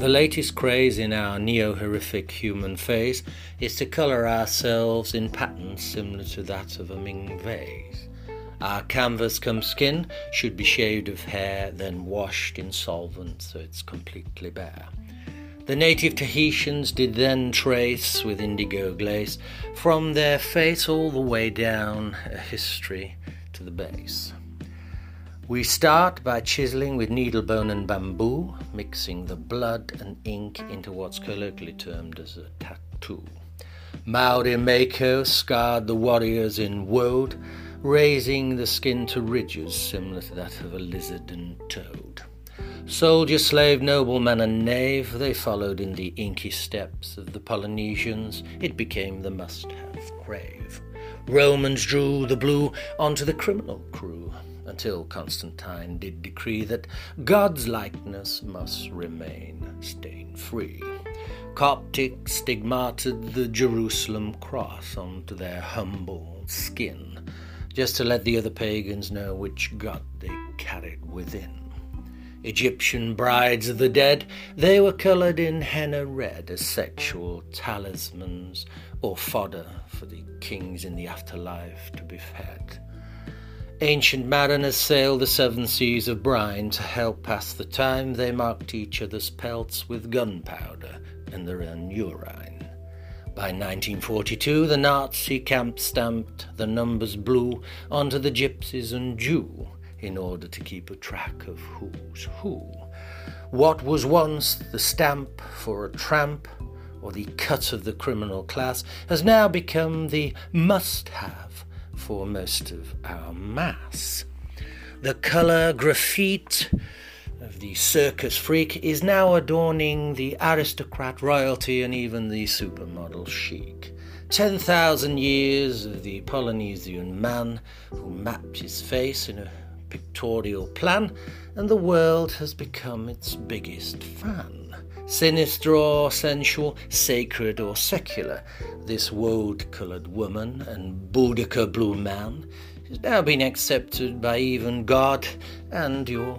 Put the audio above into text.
The latest craze in our neo horrific human phase is to colour ourselves in patterns similar to that of a Ming vase. Our canvas come skin should be shaved of hair, then washed in solvent so it's completely bare. The native Tahitians did then trace with indigo glaze from their face all the way down a history to the base. We start by chiseling with needlebone and bamboo, mixing the blood and ink into what's colloquially termed as a tattoo. Maori Moko scarred the warriors in woad, raising the skin to ridges similar to that of a lizard and toad. Soldier, slave, nobleman, and knave, they followed in the inky steps of the Polynesians. It became the must have crave. Romans drew the blue onto the criminal crew until Constantine did decree that God's likeness must remain stain free. Coptic stigmated the Jerusalem cross onto their humble skin, just to let the other pagans know which God they carried within. Egyptian brides of the dead, they were coloured in henna red as sexual talismans or fodder for the kings in the afterlife to be fed. Ancient mariners sailed the seven seas of brine to help pass the time. They marked each other's pelts with gunpowder and their own urine. By 1942, the Nazi camp stamped the numbers blue onto the gypsies and Jew in order to keep a track of who's who. What was once the stamp for a tramp or the cut of the criminal class has now become the must have for most of our mass. The colour graffiti of the circus freak is now adorning the aristocrat royalty and even the supermodel chic. 10,000 years of the Polynesian man who mapped his face in a pictorial plan, and the world has become its biggest fan. Sinister or sensual, sacred or secular, this woad coloured woman and Boudica blue man has now been accepted by even God and your